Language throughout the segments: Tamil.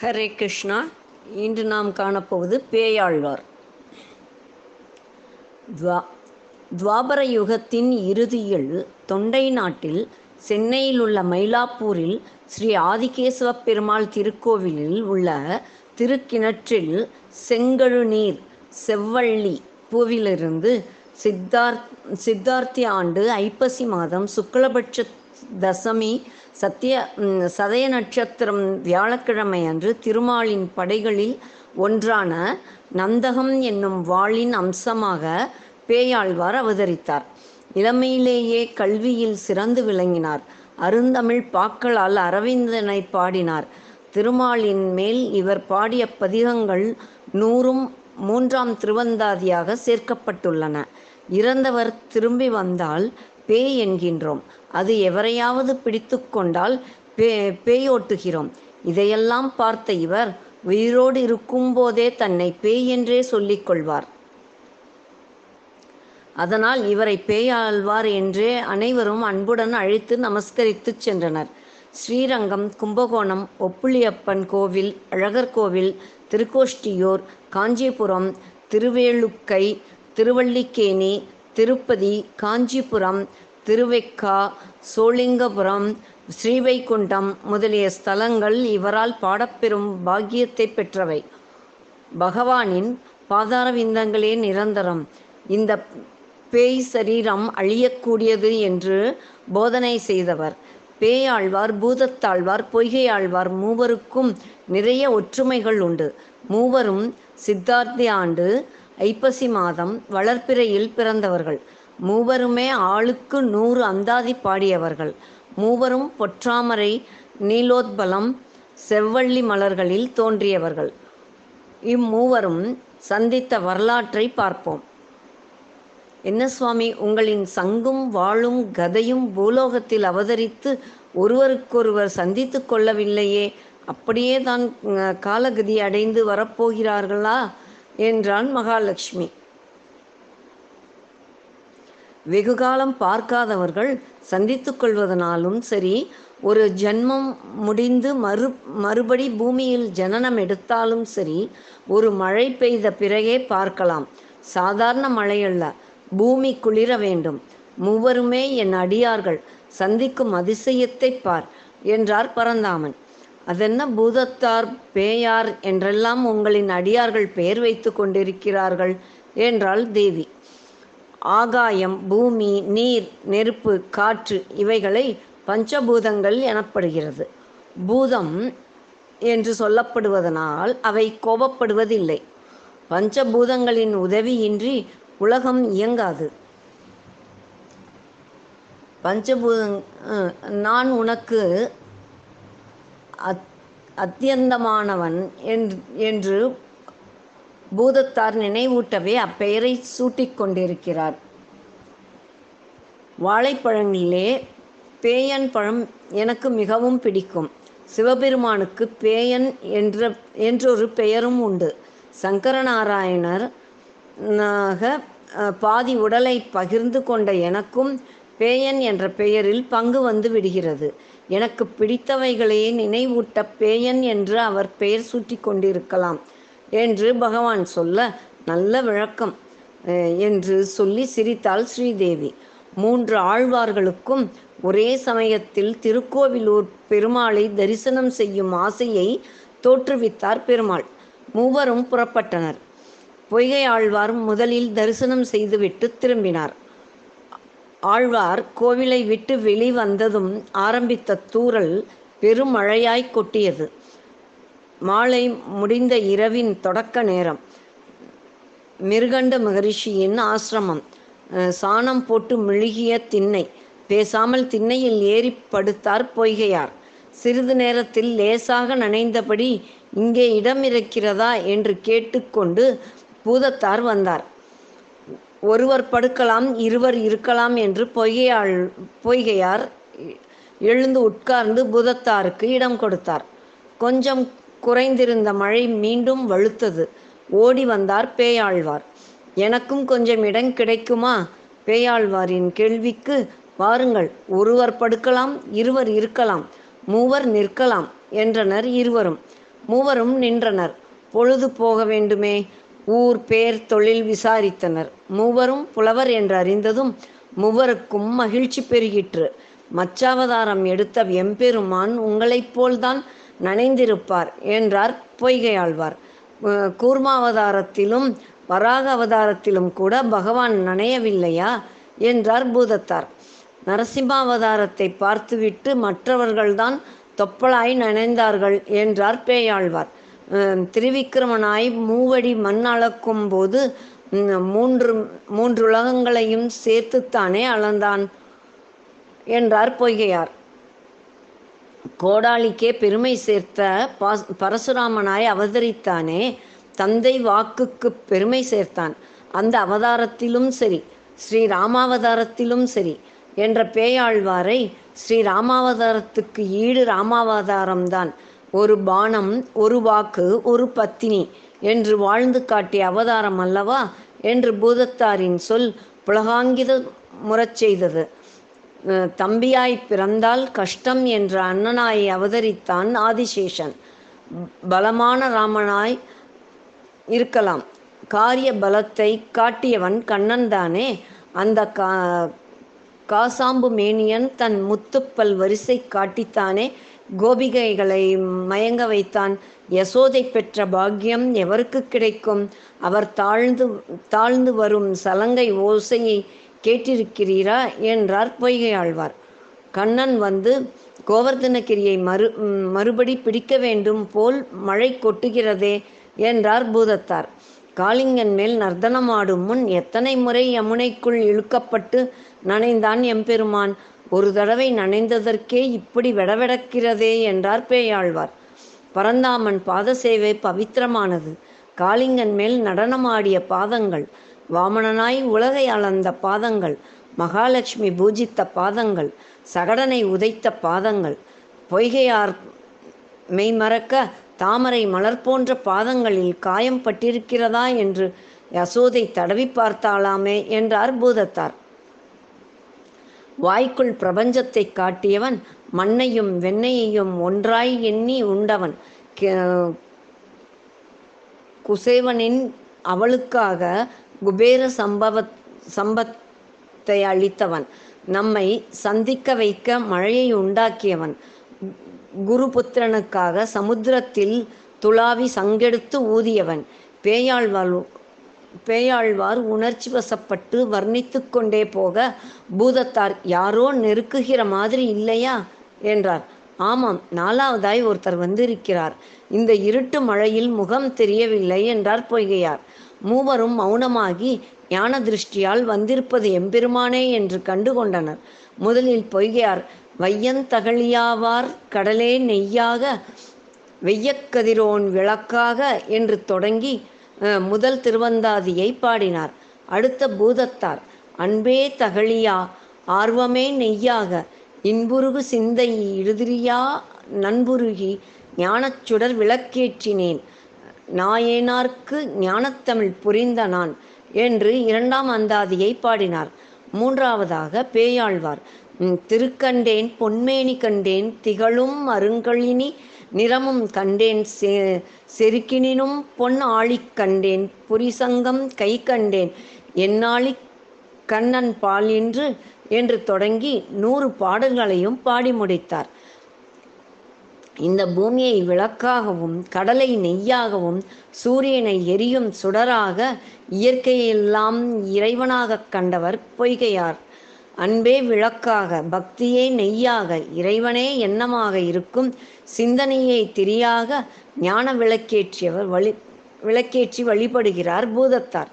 ஹரே கிருஷ்ணா இன்று நாம் காணப்போவது பேயாழ்வார். துவா துவாபர யுகத்தின் இறுதியில் தொண்டை நாட்டில் சென்னையில் உள்ள மயிலாப்பூரில் ஸ்ரீ ஆதிகேசவ பெருமாள் திருக்கோவிலில் உள்ள திருக்கிணற்றில் செங்கழுநீர் செவ்வள்ளி பூவிலிருந்து சித்தார்த் சித்தார்த்தி ஆண்டு ஐப்பசி மாதம் சுக்லபட்ச தசமி சத்திய சதய நட்சத்திரம் வியாழக்கிழமை அன்று திருமாலின் படைகளில் ஒன்றான நந்தகம் என்னும் வாளின் அம்சமாக பேயாழ்வார் அவதரித்தார். இளமையிலேயே கல்வியில் சிறந்து விளங்கினார். அருந்தமிழ் பாக்களால் அரவிந்தனை பாடினார். திருமாலின் மேல் இவர் பாடிய பதிகங்கள் நூறும் மூன்றாம் திருவந்தாதியாக சேர்க்கப்பட்டுள்ளன. இறந்தவர் திரும்பி வந்தால் பேய் என்கின்றோம். அது எவரையாவது பிடித்து கொண்டால் பே பேயோட்டுகிறோம். இதையெல்லாம் பார்த்த இவர் உயிரோடு இருக்கும்போதே தன்னை பேய் என்றே சொல்லிக் கொள்வார். அதனால் இவரை பேயாழ்வார் என்றே அனைவரும் அன்புடன் அழைத்து நமஸ்கரித்துச் சென்றனர். ஸ்ரீரங்கம் கும்பகோணம் ஒப்புளியப்பன் கோவில் அழகர் கோவில் திருக்கோஷ்டியூர் காஞ்சிபுரம் திருவேலுக்கை திருவள்ளிக்கேணி திருப்பதி காஞ்சிபுரம் திருவெக்கா சோளிங்கபுரம் ஸ்ரீவைகுண்டம் முதலிய ஸ்தலங்கள் இவரால் பாடப்பெறும் பாக்கியத்தை பெற்றவை. பகவானின் பாதார விந்தங்களே நிரந்தரம். இந்த பேய் சரீரம் அழியக்கூடியது என்று போதனை செய்தவர். பேயாழ்வார் பூதத்தாழ்வார் பொய்கையாழ்வார் மூவருக்கும் நிறைய ஒற்றுமைகள் உண்டு. மூவரும் சித்தார்த்தி ஆண்டு ஐப்பசி மாதம் வளர்ப்பிறையில் பிறந்தவர்கள். மூவருமே ஆளுக்கு நூறு அந்தாதி பாடியவர்கள். மூவரும் பொற்றாமரை நீலோத்பலம் செவ்வள்ளி மலர்களில் தோன்றியவர்கள். இம்மூவரும் சந்தித்த வரலாற்றை பார்ப்போம். என்ன சுவாமி உங்களின் சங்கும் வாழும் கதையும் பூலோகத்தில் அவதரித்து ஒருவருக்கொருவர் சந்தித்து கொள்ளவில்லையே? அப்படியே தான் காலகதி அடைந்து வரப்போகிறார்களா? என்றான் மகாலட்சுமி. வெகுகாலம் பார்க்காதவர்கள் சந்தித்து கொள்வதனாலும் சரி ஒரு ஜென்மம் முடிந்து மறு மறுபடி பூமியில் ஜனனம் எடுத்தாலும் சரி ஒரு மழை பெய்த பிறகே பார்க்கலாம். சாதாரண மழையல்ல பூமி குளிர வேண்டும். மூவருமே என் அடியார்கள் சந்திக்கும் அதிசயத்தை பார் என்றார் பரந்தாமன். அதென்ன பூதத்தார் பேயார் என்றெல்லாம் உங்களின் அடியார்கள் பெயர் வைத்து கொண்டிருக்கிறார்கள் என்றாள் தேவி. ஆகாயம் பூமி நீர் நெருப்பு காற்று இவைகளை பஞ்சபூதங்கள் எனப்படுகிறது. பூதம் என்று சொல்லப்படுவதனால் அவை கோபப்படுவதில்லை. பஞ்சபூதங்களின் உதவியின்றி உலகம் இயங்காது. பஞ்சபூதங் நான் உனக்கு அத் அத்தியந்தமானவன் என்று என்று பூதத்தார் நினைவூட்டவே அப்பெயரை சூட்டிக் கொண்டிருக்கிறார் வாழைப்பழங்களிலே பேயன் பழம் எனக்கு மிகவும் பிடிக்கும். சிவபெருமானுக்கு பேயன் என்ற என்றொரு பெயரும் உண்டு. சங்கரநாராயணர் நாக அஹ், பாதி உடலை பகிர்ந்து கொண்ட எனக்கும் பேயன் என்ற பெயரில் பங்கு வந்து விடுகிறது. எனக்கு பிடித்தவைகளையே நினைவூட்ட பேயன் என்று அவர் பெயர் சூட்டி கொண்டிருக்கலாம் என்று பகவான் சொல்ல நல்ல விளக்கம் என்று சொல்லி சிரித்தாள் ஸ்ரீதேவி. மூன்று ஆழ்வார்களுக்கும் ஒரே சமயத்தில் திருக்கோவிலூர் பெருமாளை தரிசனம் செய்யும் ஆசையை தோற்றுவித்தார் பெருமாள். மூவரும் புறப்பட்டனர். பொய்கை ஆழ்வார் முதலில் தரிசனம் செய்துவிட்டு திரும்பினார். ஆழ்வார் கோவிலை விட்டு வெளிவந்ததும் ஆரம்பித்த தூறல் பெருமழையாய் கொட்டியது. மாலை முடிந்த இரவின் தொடக்க நேரம். மிருகண்ட மகரிஷியின் ஆசிரமம். சாணம் போட்டு மெழுகிய திண்ணை. பேசாமல் திண்ணையில் ஏறி படுத்தார் பொய்கையார். சிறிது நேரத்தில் லேசாக நனைந்தபடி இங்கே இடம் இருக்கிறதா என்று கேட்டுக்கொண்டு பூதத்தார் வந்தார். ஒருவர் படுக்கலாம் இருவர் இருக்கலாம் என்று பொய்கையாள் பொய்கையார் எழுந்து உட்கார்ந்து புதத்தாருக்கு இடம் கொடுத்தார். கொஞ்சம் குறைந்திருந்த மழை மீண்டும் வலுத்தது. ஓடி வந்தார் பேயாழ்வார். எனக்கும் கொஞ்சம் இடம் கிடைக்குமா? பேயாழ்வாரின் கேள்விக்கு வாருங்கள் ஒருவர் படுக்கலாம் இருவர் இருக்கலாம் மூவர் நிற்கலாம் என்றனர் இருவரும். மூவரும் நின்றனர். பொழுது போக வேண்டுமே ஊர் பேர் தொழில் விசாரித்தனர். மூவரும் புலவர் என்று அறிந்ததும் மூவருக்கும் மகிழ்ச்சி பெருகிற்று. மச்சாவதாரம் எடுத்த எம்பெருமான் உங்களைப் போல்தான் நனைந்திருப்பார் என்றார் பொய்கையாழ்வார். கூர்மாவதாரத்திலும் வராக அவதாரத்திலும் கூட பகவான் நனையவில்லையா என்றார் பூதத்தார். நரசிம்மாவதாரத்தை பார்த்துவிட்டு மற்றவர்கள்தான் தொப்பலாய் நனைந்தார்கள் என்றார் பேயாழ்வார். திருவிக்கிரமனாய் மூவடி மண் அளக்கும் போது மூன்று மூன்று உலகங்களையும் சேர்த்துத்தானே அளந்தான் என்றார் பொய்கையார். கோடாலிக்கே பெருமை சேர்த்த பரசுராமனாய் அவதரித்தானே தந்தை வாக்குக்கு பெருமை சேர்த்தான். அந்த அவதாரத்திலும் சரி ஸ்ரீ ராமாவதாரத்திலும் சரி என்ற பேயாழ்வாரை ஸ்ரீ ராமாவதாரத்துக்கு ஈடு ராமாவதாரம்தான். ஒரு பானம் ஒரு வாக்கு ஒரு பத்தினி என்று வாழ்ந்து காட்டிய அவதாரம் அல்லவா என்று பூதத்தாரின் சொல் புலகாங்கித முறச் செய்தது. தம்பியாய் பிறந்தால் கஷ்டம் என்ற அண்ணனாய் அவதரித்தான் ஆதிசேஷன். பலமான ராமனாய் இருக்கலாம். காரிய பலத்தை காட்டியவன் கண்ணன் தானே. அந்த கா காசாம்பு மேனியன் தன் முத்துப்பல் வரிசை காட்டித்தானே. கோபிகைகளை மயங்க வைத்தான். யசோதை பெற்ற பாக்கியம் எவருக்கு கிடைக்கும்? அவர் தாழ்ந்து தாழ்ந்து வரும் சலங்கை ஓசையை கேட்டிருக்கிறீரா? என்றார் பொய்கை ஆழ்வார் கண்ணன் வந்து கோவர்தனகிரியை மறு மறுபடி பிடிக்க வேண்டும் போல் மழை கொட்டுகிறதே என்றார் பூதத்தார். காளிங்கன் மேல் நர்த்தனமாடும் முன் எத்தனை முறை யமுனைக்குள் இழுக்கப்பட்டு நனைந்தான் எம்பெருமான். ஒரு தடவை நனைந்ததற்கே இப்படி வெடவெடக்கிறதே என்றார் பேயாழ்வார். பரந்தாமன் பாத சேவை பவித்திரமானது. காளிங்கன் மேல் நடனமாடிய பாதங்கள் வாமனனாய் உலகை அளந்த பாதங்கள் மகாலட்சுமி பூஜித்த பாதங்கள் சகடனை உதைத்த பாதங்கள் பொய்கையார் மெய்மறக்க தாமரை மலர் போன்ற பாதங்களில் காயம் பட்டிருக்கிறதா என்று யசோதை தடவி பார்த்தாளாமே என்றார் பூதத்தார். வாய்க்குள் பிரபஞ்சத்தை காட்டியவன் மண்ணையும் வெண்ணையையும் ஒன்றாய் எண்ணி உண்டவன். கே- குசேவனின் அவளுக்காக குபேர சம்பவ சம்பத்தை அளித்தவன். நம்மை சந்திக்க வைக்க மழையை உண்டாக்கியவன். குருபுத்திரனுக்காக சமுத்திரத்தில் துளாவி சங்கெடுத்து ஊதியவன். பேயாழ்வாள் பேயாழ்வார் உணர்ச்சி வசப்பட்டு வர்ணித்து கொண்டே போக பூதத்தார் யாரோ நெருக்குகிற மாதிரி இல்லையா? என்றார். ஆமாம் நாலாவதாய் ஒருத்தர் வந்திருக்கிறார். இந்த இருட்டு மழையில் முகம் தெரியவில்லை என்றார் பொய்கையார். மூவரும் மௌனமாகி ஞான திருஷ்டியால் வந்திருப்பது எம்பெருமானே என்று கண்டு கொண்டனர் முதலில் பொய்கையார் வையந்தகழியாவார் கடலே நெய்யாக வெய்யக்கதிரோன் விளக்காக என்று தொடங்கி முதல் திருவந்தாதியை பாடினார். அடுத்த பூதத்தார் அன்பே தகழியா ஆர்வமே நெய்யாக இன்புருகு சிந்தை இடுதிரியா நண்புருகி ஞானச்சுடர் விளக்கேற்றினேன். நாயேனார்க்கு ஞானத்தமிழ் புரிந்த நான் என்று இரண்டாம் அந்தாதியை பாடினார். மூன்றாவதாக பேயாழ்வார் திருக்கண்டேன் பொன்மேனி கண்டேன் திகழும் அருங்கழினி நிறமும் கண்டேன் செ செருக்கினினும் பொன் ஆழிக் கண்டேன் புரிசங்கம் கை கண்டேன். என்னாளி கண்ணன் பால் என்று என்று தொடங்கி நூறு பாடல்களையும் பாடி முடித்தார். இந்த பூமியை விளக்காகவும் கடலை நெய்யாகவும் சூரியனை எரியும் சுடராக இயற்கையெல்லாம் இறைவனாகக் கண்டவர் பொய்கையார். அன்பே விளக்காக பக்தியே நெய்யாக இறைவனே எண்ணமாக இருக்கும் சிந்தனையை திரியாக ஞான விளக்கேற்றியவர் வழி விளக்கேற்றி வழிபடுகிறார் பூதத்தார்.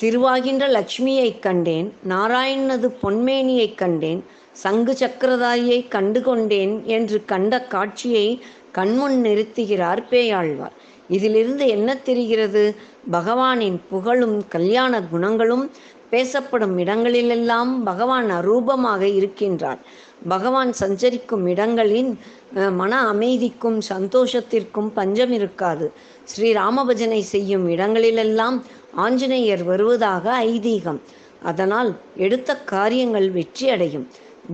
திருவாகின்ற லக்ஷ்மியைக் கண்டேன் நாராயணனது பொன்மேனியைக் கண்டேன் சங்கு சக்கரதாரியை கண்டு கொண்டேன் என்று கண்ட காட்சியை கண்முன் நிறுத்துகிறார் பேயாழ்வார். இதிலிருந்து என்ன தெரிகிறது? பகவானின் புகழும் கல்யாண குணங்களும் பேசப்படும் இடங்களிலெல்லாம் பகவான் அரூபமாக இருக்கின்றார். பகவான் சஞ்சரிக்கும் இடங்களின் மன அமைதிக்கும் சந்தோஷத்திற்கும் பஞ்சம் இருக்காது. ஸ்ரீ ராமபஜனை செய்யும் இடங்களிலெல்லாம் ஆஞ்சநேயர் வருவதாக ஐதீகம். அதனால் எடுத்த காரியங்கள் வெற்றி அடையும்.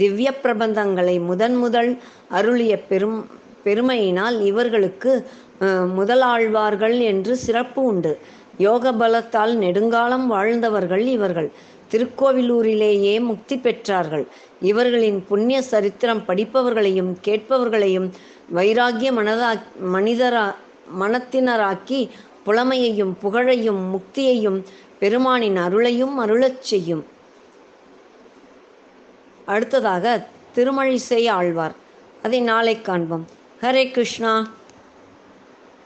திவ்ய பிரபந்தங்களை முதன் முதல் அருளிய பெரும் பெருமையினால் இவர்களுக்கு முதலாழ்வார்கள் என்று சிறப்பு உண்டு. யோக பலத்தால் நெடுங்காலம் வாழ்ந்தவர்கள் இவர்கள். திருக்கோவிலூரிலேயே முக்தி பெற்றார்கள். இவர்களின் புண்ணிய சரித்திரம் படிப்பவர்களையும் கேட்பவர்களையும் வைராகிய மனதா மனிதரா மனத்தினராக்கி புலமையையும் புகழையும் முக்தியையும் பெருமானின் அருளையும் அருளச் செய்யும். அடுத்ததாக திருமழிசை ஆழ்வார். அதை நாளை காண்போம். ஹரே கிருஷ்ணா.